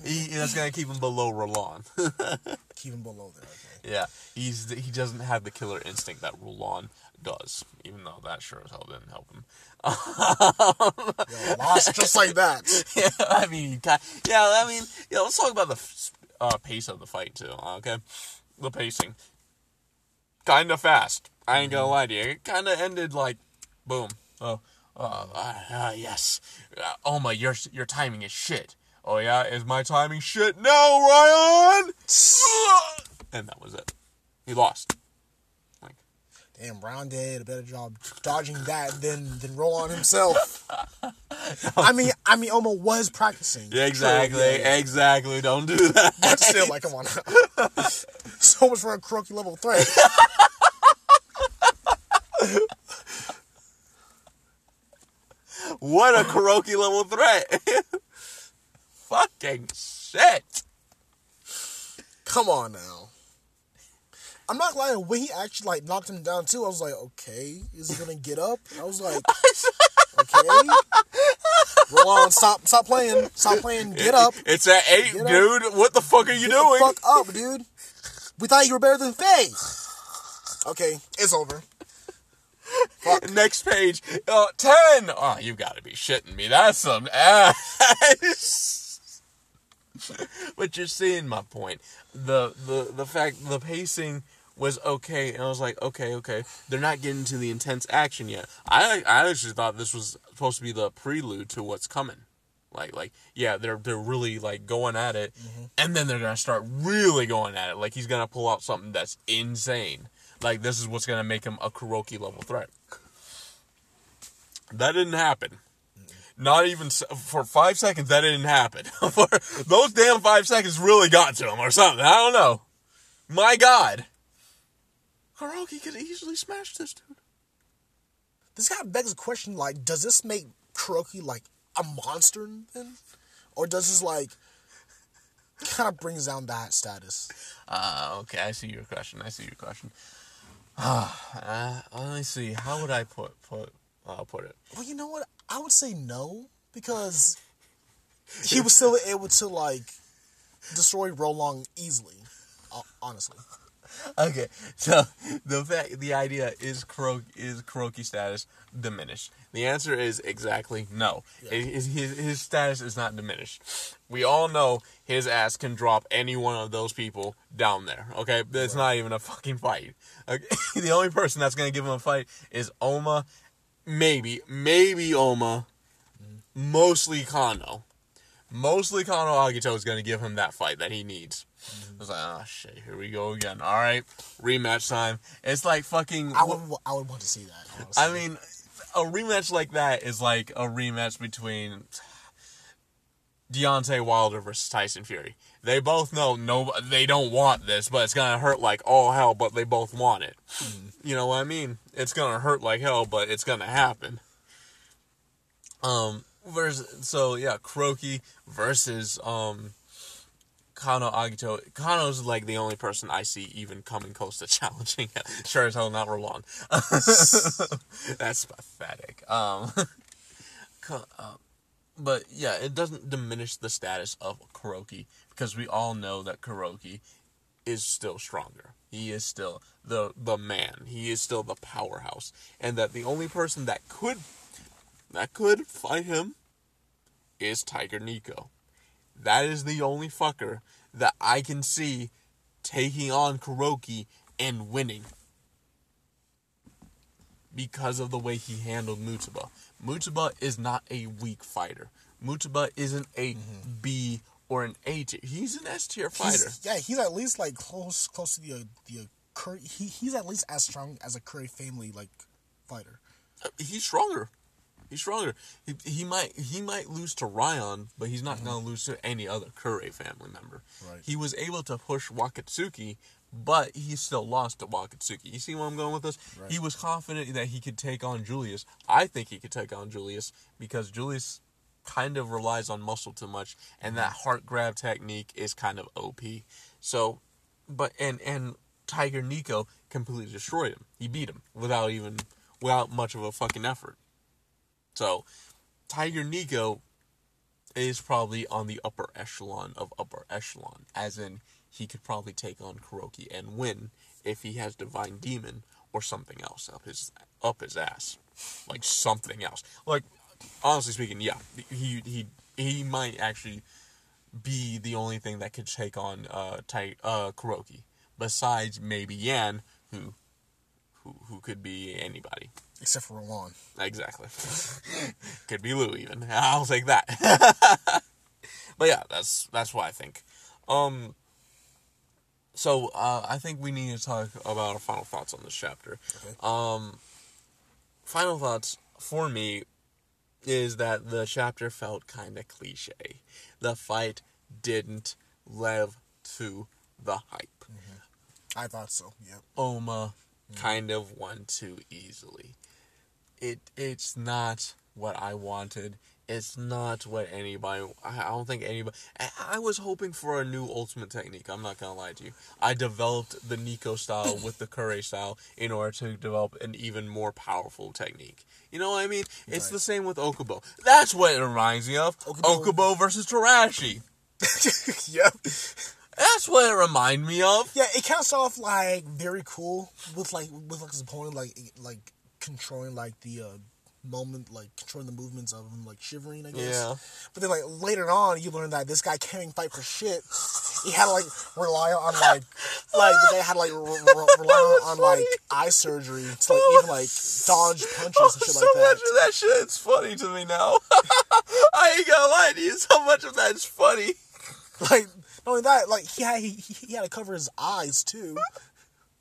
He, that's gonna keep him below Roland. (laughs) Keep him below there. Okay. yeah, he's he doesn't have the killer instinct that Roland does. Even though that sure as hell didn't help him. Yo, lost just like that. yeah, I mean, yeah, I mean, yeah. Let's talk about the uh, pace of the fight too. Okay, the pacing, kind of fast. I ain't gonna lie to you. It kind of ended like, boom. Oh, uh, uh, uh, yes. Uh, oh my, your your timing is shit. Oh yeah, is my timing shit? No, Ryan. and that was it. He lost. Like, Damn, Brown did a better job dodging that than than Roland himself. (laughs) I mean, I mean, Oma was practicing. yeah, exactly, yeah, exactly. Don't do that. But still, like, come on. (laughs) (laughs) so much for a Kuroki level threat. What a Kuroki level threat. (laughs) Fucking shit. Come on now. I'm not lying. When he actually like knocked him down too, I was like, okay, is he gonna get up? I was like, okay. Roland, stop, stop playing, stop playing, get up, It's at eight, Get up. dude. What the fuck are you get doing? fuck up, dude. We thought you were better than Faye. Okay, it's over. Next page. Uh, ten. Oh, you gotta be shitting me. That's some ass. but you're seeing my point. The the the fact the pacing was okay, and I was like, okay, okay. They're not getting to the intense action yet. I I actually thought this was supposed to be the prelude to what's coming. Like like yeah, they're they're really like going at it, and then they're gonna start really going at it. Like he's gonna pull out something that's insane. Like this is what's gonna make him a Kuroki level threat. That didn't happen. Not even for five seconds. That didn't happen. (laughs) for those damn five seconds, really got to him or something. I don't know. My God, Kuroki could easily smash this dude. This kind of begs the question: like, does this make Kuroki like a monster then, or does this like kind of brings down that status? Uh, okay, I see your question. I see your question. Uh, let me see. How would I put put uh, put it? Well, you know what? I would say no because he (laughs) was still able to like destroy Roland easily. ho- Honestly, Okay, so the fact, the idea is Kuro, is Kuroki status diminished. The answer is exactly no. His, his, his status is not diminished. We all know his ass can drop any one of those people down there. Okay, it's not even a fucking fight. Okay? (laughs) the only person that's gonna give him a fight is Oma, maybe, maybe Oma, mm-hmm. mostly Kano. Mostly Kano Agito is gonna give him that fight that he needs. Mm-hmm. I was like, oh shit, here we go again. All right, rematch time. It's like fucking. I would I would want to see that. Honestly. I mean, a rematch like that is like a rematch between Deontay Wilder versus Tyson Fury. They both know no, they don't want this, but it's gonna hurt like all hell. But they both want it. You know what I mean? It's gonna hurt like hell, but it's gonna happen. Um, versus so yeah, Kuroki versus um Kano Agito. Kano's like the only person I see even coming close to (laughs) challenging. sure as hell not Roland. (laughs) That's pathetic. Um, (laughs) uh, but yeah, it doesn't diminish the status of Kuroki because we all know that Kuroki is still stronger. He is still the the man. He is still the powerhouse, and that the only person that could that could fight him is Tiger Nico. That is the only fucker that I can see taking on Kuroki and winning. Because of the way he handled Mutaba. Mutaba is not a weak fighter. Mutaba isn't a B or an A tier. He's an S tier fighter. He's, yeah, he's at least like close close to the uh, the uh, Kure. He, he's at least as strong as a Kure family like fighter. He's stronger. He's stronger. He, he might he might lose to Ryan, but he's not gonna lose to any other Kure family member. Right. He was able to push Wakatsuki, but he still lost to Wakatsuki. You see where I'm going with this? Right. He was confident that he could take on Julius. I think he could take on Julius because Julius kind of relies on muscle too much, and that mm-hmm. heart grab technique is kind of OP. So, but and and Tiger Nico completely destroyed him. He beat him without even without much of a fucking effort. So, Tiger Nico is probably on the upper echelon of upper echelon, as in he could probably take on Kuroki and win if he has Divine Demon or something else up his up his ass, like something else. Like honestly speaking, yeah, he he he might actually be the only thing that could take on uh Tai uh Kuroki, besides maybe Yan, who who who could be anybody. Except for Roland. Exactly. (laughs) Could be Lou even. (laughs) I'll take that. (laughs) but yeah, that's that's what I think. Um so uh, I think we need to talk about our final thoughts on this chapter. Okay. Um final thoughts for me is that the chapter felt kind of cliche. The fight didn't live to the hype. I thought so. Yep. Oma kind of won too easily. It it's not what I wanted. It's not what anybody. I don't think anybody. I, I was hoping for a new ultimate technique. I'm not gonna lie to you. I developed the Nico style with the Kure style in order to develop an even more powerful technique. You know what I mean? It's Right. the same with Okubo. That's what it reminds me of. Okubo- Okubo versus Tarashi. (laughs) yep. That's what it reminded me of. Yeah, it started off like very cool with like with like his opponent like like controlling like the uh, moment, like controlling the movements of him, like shivering. I guess. Yeah. But then like later on, you learn that this guy can't even fight for shit. He had to like rely on like like the guy had to like re- re- (laughs) rely on, on like eye surgery to like even like dodge (laughs) punches and shit so like much that. of that shit is funny to me now. (laughs) I ain't gonna lie to you. So much of that is funny. Like not only that, like he had he, he had to cover his eyes too.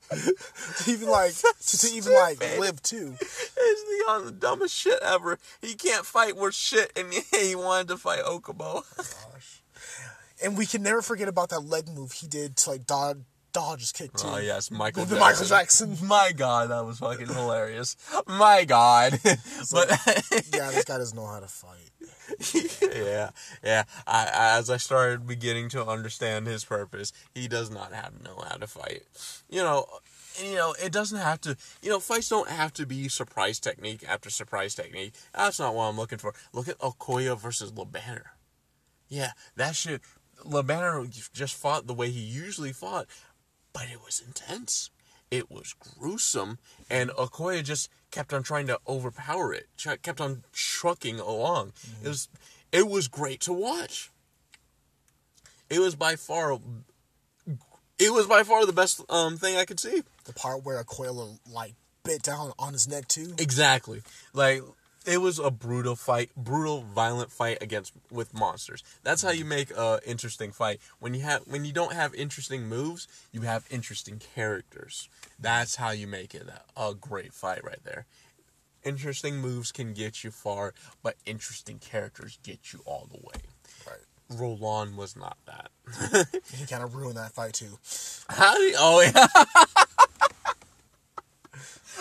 (laughs) to even like to, to even like live too. It's the, uh, the dumbest shit ever. He can't fight worth shit, and (laughs) he wanted to fight Okubo. Oh and we can never forget about that leg move he did to like dodge dodge his kick too. Oh yes, Michael. The Jackson. Michael Jackson. (laughs) My God, that was fucking hilarious. My God, (laughs) but (laughs) Yeah, this guy doesn't know how to fight. yeah, yeah. I, I, as I started beginning to understand his purpose, he does not have know how to fight. You know, and, you know, it doesn't have to. You know, fights don't have to be surprise technique after surprise technique. That's not what I'm looking for. Look at Akoya versus LeBanner. Yeah, that shit. LeBanner just fought the way he usually fought, but it was intense. it was gruesome, and Akoya just kept on trying to overpower it. Kept on trucking along. It was it was great to watch. It was by far it was by far the best um, thing I could see. The part where Aquila like bit down on his neck too. Exactly. Like it was a brutal fight, brutal, violent fight against with monsters. That's how you make a interesting fight. When you have when you don't have interesting moves, you have interesting characters. That's how you make it a, a great fight right there. Interesting moves can get you far, but interesting characters get you all the way. Right. Roland was not that. He kind of ruined that fight too. (laughs) How do you, oh yeah. (laughs)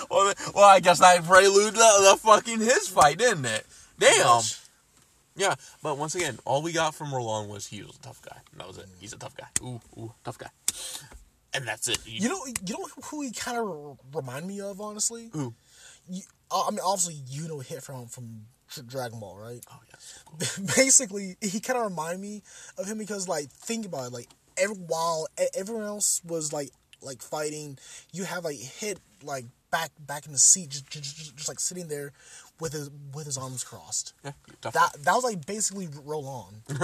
well, well, I guess that prelude the, the fucking his fight, didn't it? Damn. Yeah, but once again, all we got from Roland was he was a tough guy. And that was it. He's a tough guy. Ooh, ooh, tough guy. And that's it. You know, you know who he kind of remind me of, honestly. Who? You, uh, I mean, obviously, you know hit from from Dragon Ball, right? Oh yes. (laughs) Basically, he kind of remind me of him because, like, think about it. Like, every while everyone else was like like fighting, you have like hit like back back in the seat, just just, just, like sitting there with his with his arms crossed. Yeah, That that was like basically Roland, (laughs)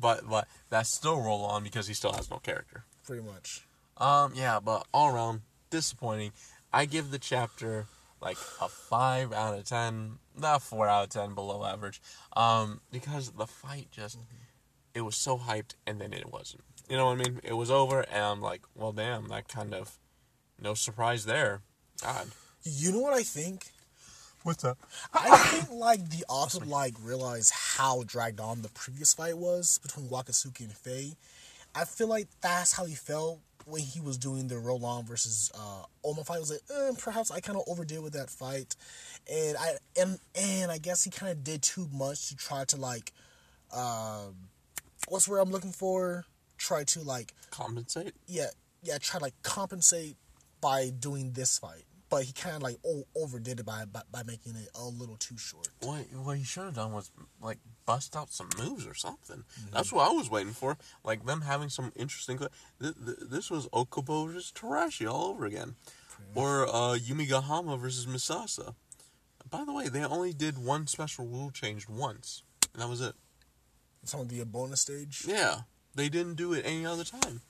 But but that's still Roland because he still has no character. pretty much. Um, yeah, but all around disappointing. I give the chapter like a five out of ten, not four out of ten, below average. Um, because the fight just it was so hyped and then it wasn't. You know what I mean? It was over and I'm like, well, damn, that kind of no surprise there. God, You know what I think? what's up? I (coughs) think like the author like realized how dragged on the previous fight was between Wakatsuki and Faye. I feel like that's how he felt when he was doing the Roland versus uh, Oma fight. I was like, eh, perhaps I kind of overdid with that fight, and I and and I guess he kind of did too much to try to like, um, what's where I'm looking for? Try to like Compensate? yeah yeah try to like compensate by doing this fight, but he kind of like o- overdid it by, by by making it a little too short. What what he should have done was like bust out some moves or something. That's what I was waiting for. Like them having some interesting. Th- th- this was Okubo versus Tarashi all over again, or uh, Yumigahama versus Misasa. By the way, they only did one special rule change once, and that was it. It's of the bonus stage. Yeah, they didn't do it any other time.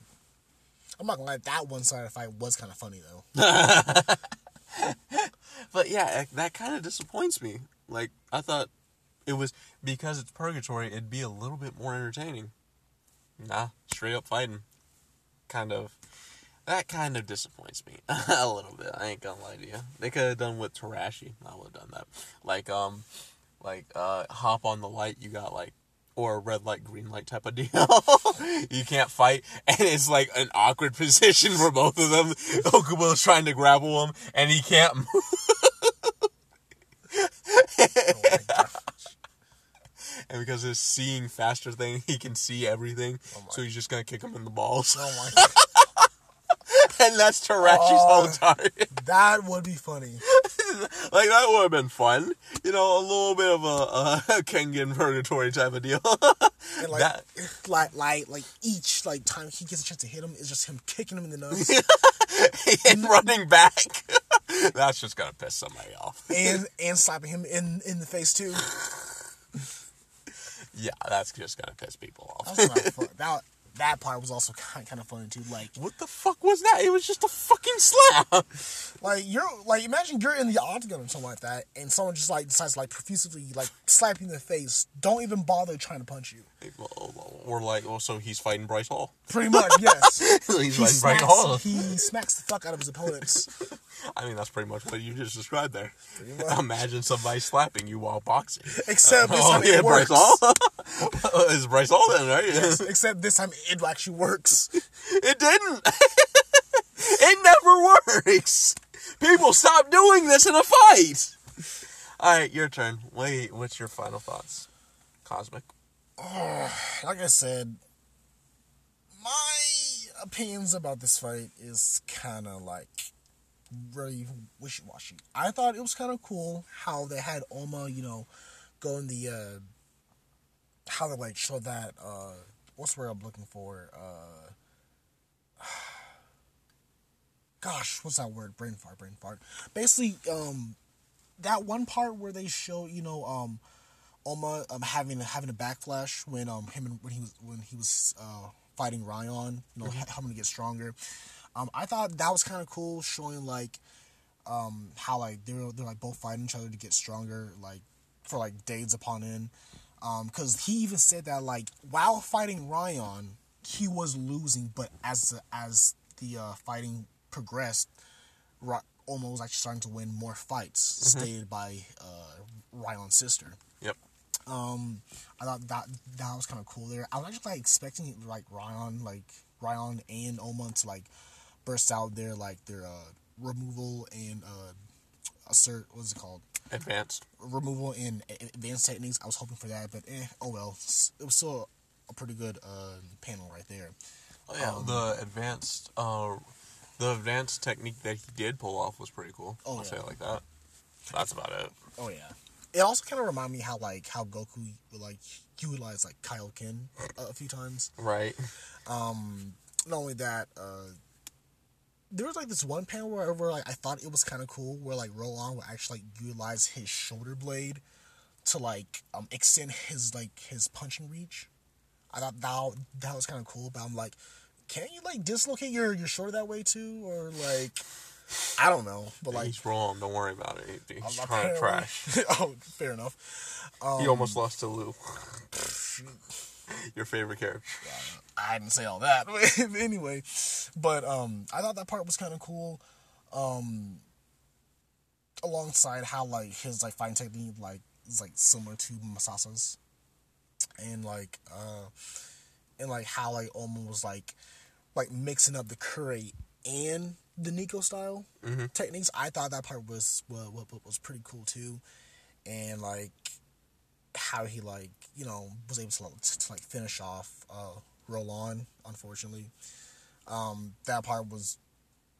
I'm not gonna lie, that one sided fight was kind of funny though. (laughs) But yeah, that kind of disappoints me. Like I thought it was because it's purgatory, it'd be a little bit more entertaining. Nah, straight up fighting. Kind of. That kind of disappoints me (laughs) a little bit. I ain't gonna lie to you. They could have done with Tarashi. I would have done that. Like um, like uh, hop on the light. You got like. Or a red light, green light type of deal. (laughs) you can't fight, and it's like an awkward (laughs) position for both of them. Okubo's trying to grapple him, and he can't move. Oh. (laughs) And because his seeing faster thing, he can see everything. Oh so he's just gonna kick him in the balls. oh my God. And that's Tarashi's Oh. whole target. (laughs) that would be funny. like that would have been fun. You know, a little bit of a, a (laughs) Kengan purgatory type of deal. (laughs) And like, That- like, like, like each like time he gets a chance to hit him is just him kicking him in the nuts and running back. that's just gonna piss somebody off. and and slapping him in in the face too. Yeah, that's just gonna piss people off. That was not fun. That that part was also (laughs) kind kind of funny too. Like What the fuck was that? It was just a fucking slap. (laughs) like you're like imagine you're in the octagon or something like that, and someone just like decides like profusively like slap you in the face. Don't even bother trying to punch you. Or like, well, so he's fighting Bryce Hall. Pretty much, yes. (laughs) he's he, fighting Bryce Hall. smacks, he smacks the fuck out of his opponents. (laughs) I mean, that's pretty much what you just described there. Imagine somebody slapping you while boxing. Except this oh, time yeah, it Bryce works. Hall? (laughs) Is Bryce Hall then, right? Yes, Except this time it actually works. It didn't. it never works. People stop doing this in a fight. All right, your turn. Wait, what's your final thoughts? Cosmic. Like I said, my opinions about this fight is kind of like really wishy-washy. I thought it was kind of cool how they had Oma, you know, go in the uh how they like show that uh what's the word I'm looking for? Uh (sighs) gosh, what's that word? Brain fart, brain fart. Basically, um, that one part where they show, you know, um, Oma um having having a backflash when um him and when he was when he was uh fighting Ryan, you know, Mm-hmm. helping to get stronger. Um, I thought that was kind of cool, showing like um how like they're they're like both fighting each other to get stronger, like for like days upon end. Um, because he even said that like while fighting Ryan, he was losing, but as the, as the uh, fighting progressed, Ra- Oma was actually starting to win more fights, stated by uh, Ryan's sister. Um, I thought that that was kind of cool there. I was actually like expecting like Ryan, like Ryan and Oman to like burst out their like their uh, removal and uh, assert what's it called Advanced. removal and advanced techniques. I was hoping for that, but eh, oh well. It was still a pretty good uh, panel right there. Oh yeah, Um, the advanced uh the advanced technique that he did pull off was pretty cool. Oh, I'll say it like that. That's about it. Oh yeah. It also kind of reminded me how like how Goku like utilized like Kaioken a, a few times. Right. Um, not only that, uh, there was like this one panel where, where like I thought it was kind of cool where like Roland would actually like utilize his shoulder blade to like um extend his like his punching reach. I thought that that was kind of cool, but I'm like, can't you like dislocate your your shoulder that way too, or like I don't know, but like he's wrong. Don't worry about it. He's I'm trying to trash. (laughs) oh, fair enough. Um, he almost lost to Lou. (laughs) (laughs) Your favorite character. I didn't say all that. But anyway, but um, I thought that part was kind of cool. Um, alongside how like his like fighting technique like is like similar to Masasa's, and like uh, and like how like Oma was like like mixing up the Kure and the Nico style Mhm. techniques. I thought that part was was, was pretty cool too, and like how he like you know was able to, like, to, to, like finish off uh Roland unfortunately. Um that part was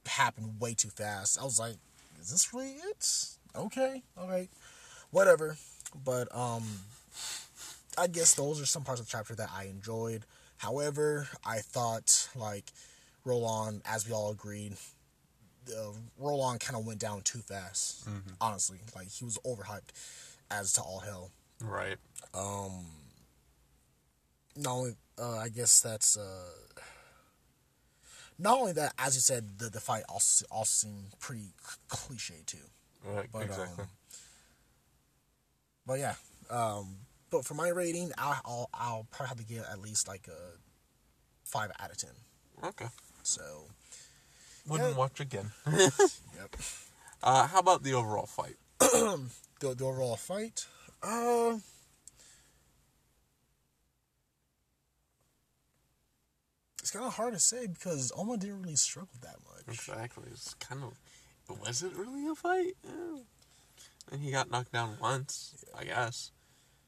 happened way too fast. I was like is this really it? Okay all right whatever. But um I guess those are some parts of the chapter that I enjoyed. However I thought like Roland as we all agreed uh, Roland kind of went down too fast honestly like he was overhyped as to all hell Right. um not only uh, I guess that's uh not only that as you said the the fight also also seemed pretty cliche too Right. but exactly. um but yeah um but for my rating I'll, I'll I'll probably have to give at least like a five out of ten okay. so Wouldn't Yeah. watch again. (laughs) yep Uh, how about the overall fight? (clears throat) the, the overall fight uh it's kind of hard to say because Oma didn't really struggle that much. Exactly. It's kind of. Was it really a fight? Yeah. And he got knocked down once, I guess.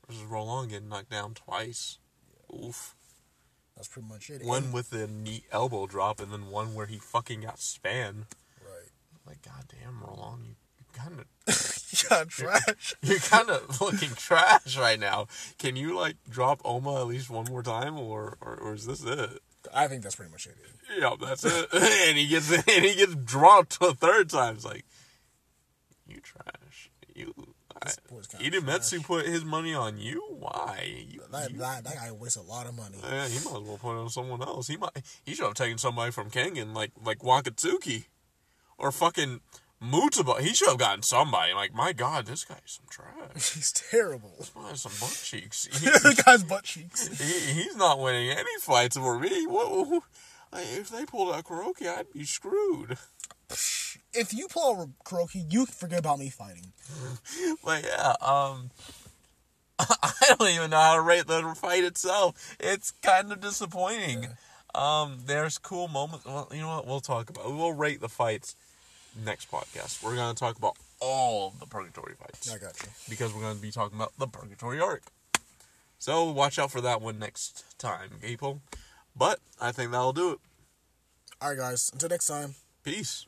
Versus Roland getting knocked down twice. Oof. That's pretty much it. One And- with the knee elbow drop, and then one where he fucking got span. right. Like, goddamn, Roland, you, you kind of. Yeah, trash. (laughs) You're kind of looking trash right now. Can you like drop Oma at least one more time, or or, or is this it? I think that's pretty much it. Yeah, that's it. (laughs) and he gets (laughs) and he gets dropped a third time. It's like, you trash. You. Boy's kinda put his money on you. Why? You, That, you- that, that guy wastes a lot of money. yeah, he might as well put it on someone else. He might. He should have taken somebody from Kengan, like like Wakatsuki, or fucking Mutaba. He should have gotten somebody. Like, my God, this guy's some trash. (laughs) He's terrible. This guy's some butt cheeks. (laughs) the guy's butt cheeks. he, he's not winning any fights for me. Whoa. If they pulled out Kuroki, I'd be screwed. If you pull out Kuroki, you can forget about me fighting. (laughs) But yeah, um, (laughs) I don't even know how to rate the fight itself. It's kind of disappointing. Um, there's cool moments. Well, you know what? We'll talk about. We'll rate the fights next podcast. We're gonna talk about all the purgatory fights I got you. because we're gonna be talking about the purgatory arc. So watch out for that one next time, people. But I think that'll do it. All right, guys. Until next time. Peace.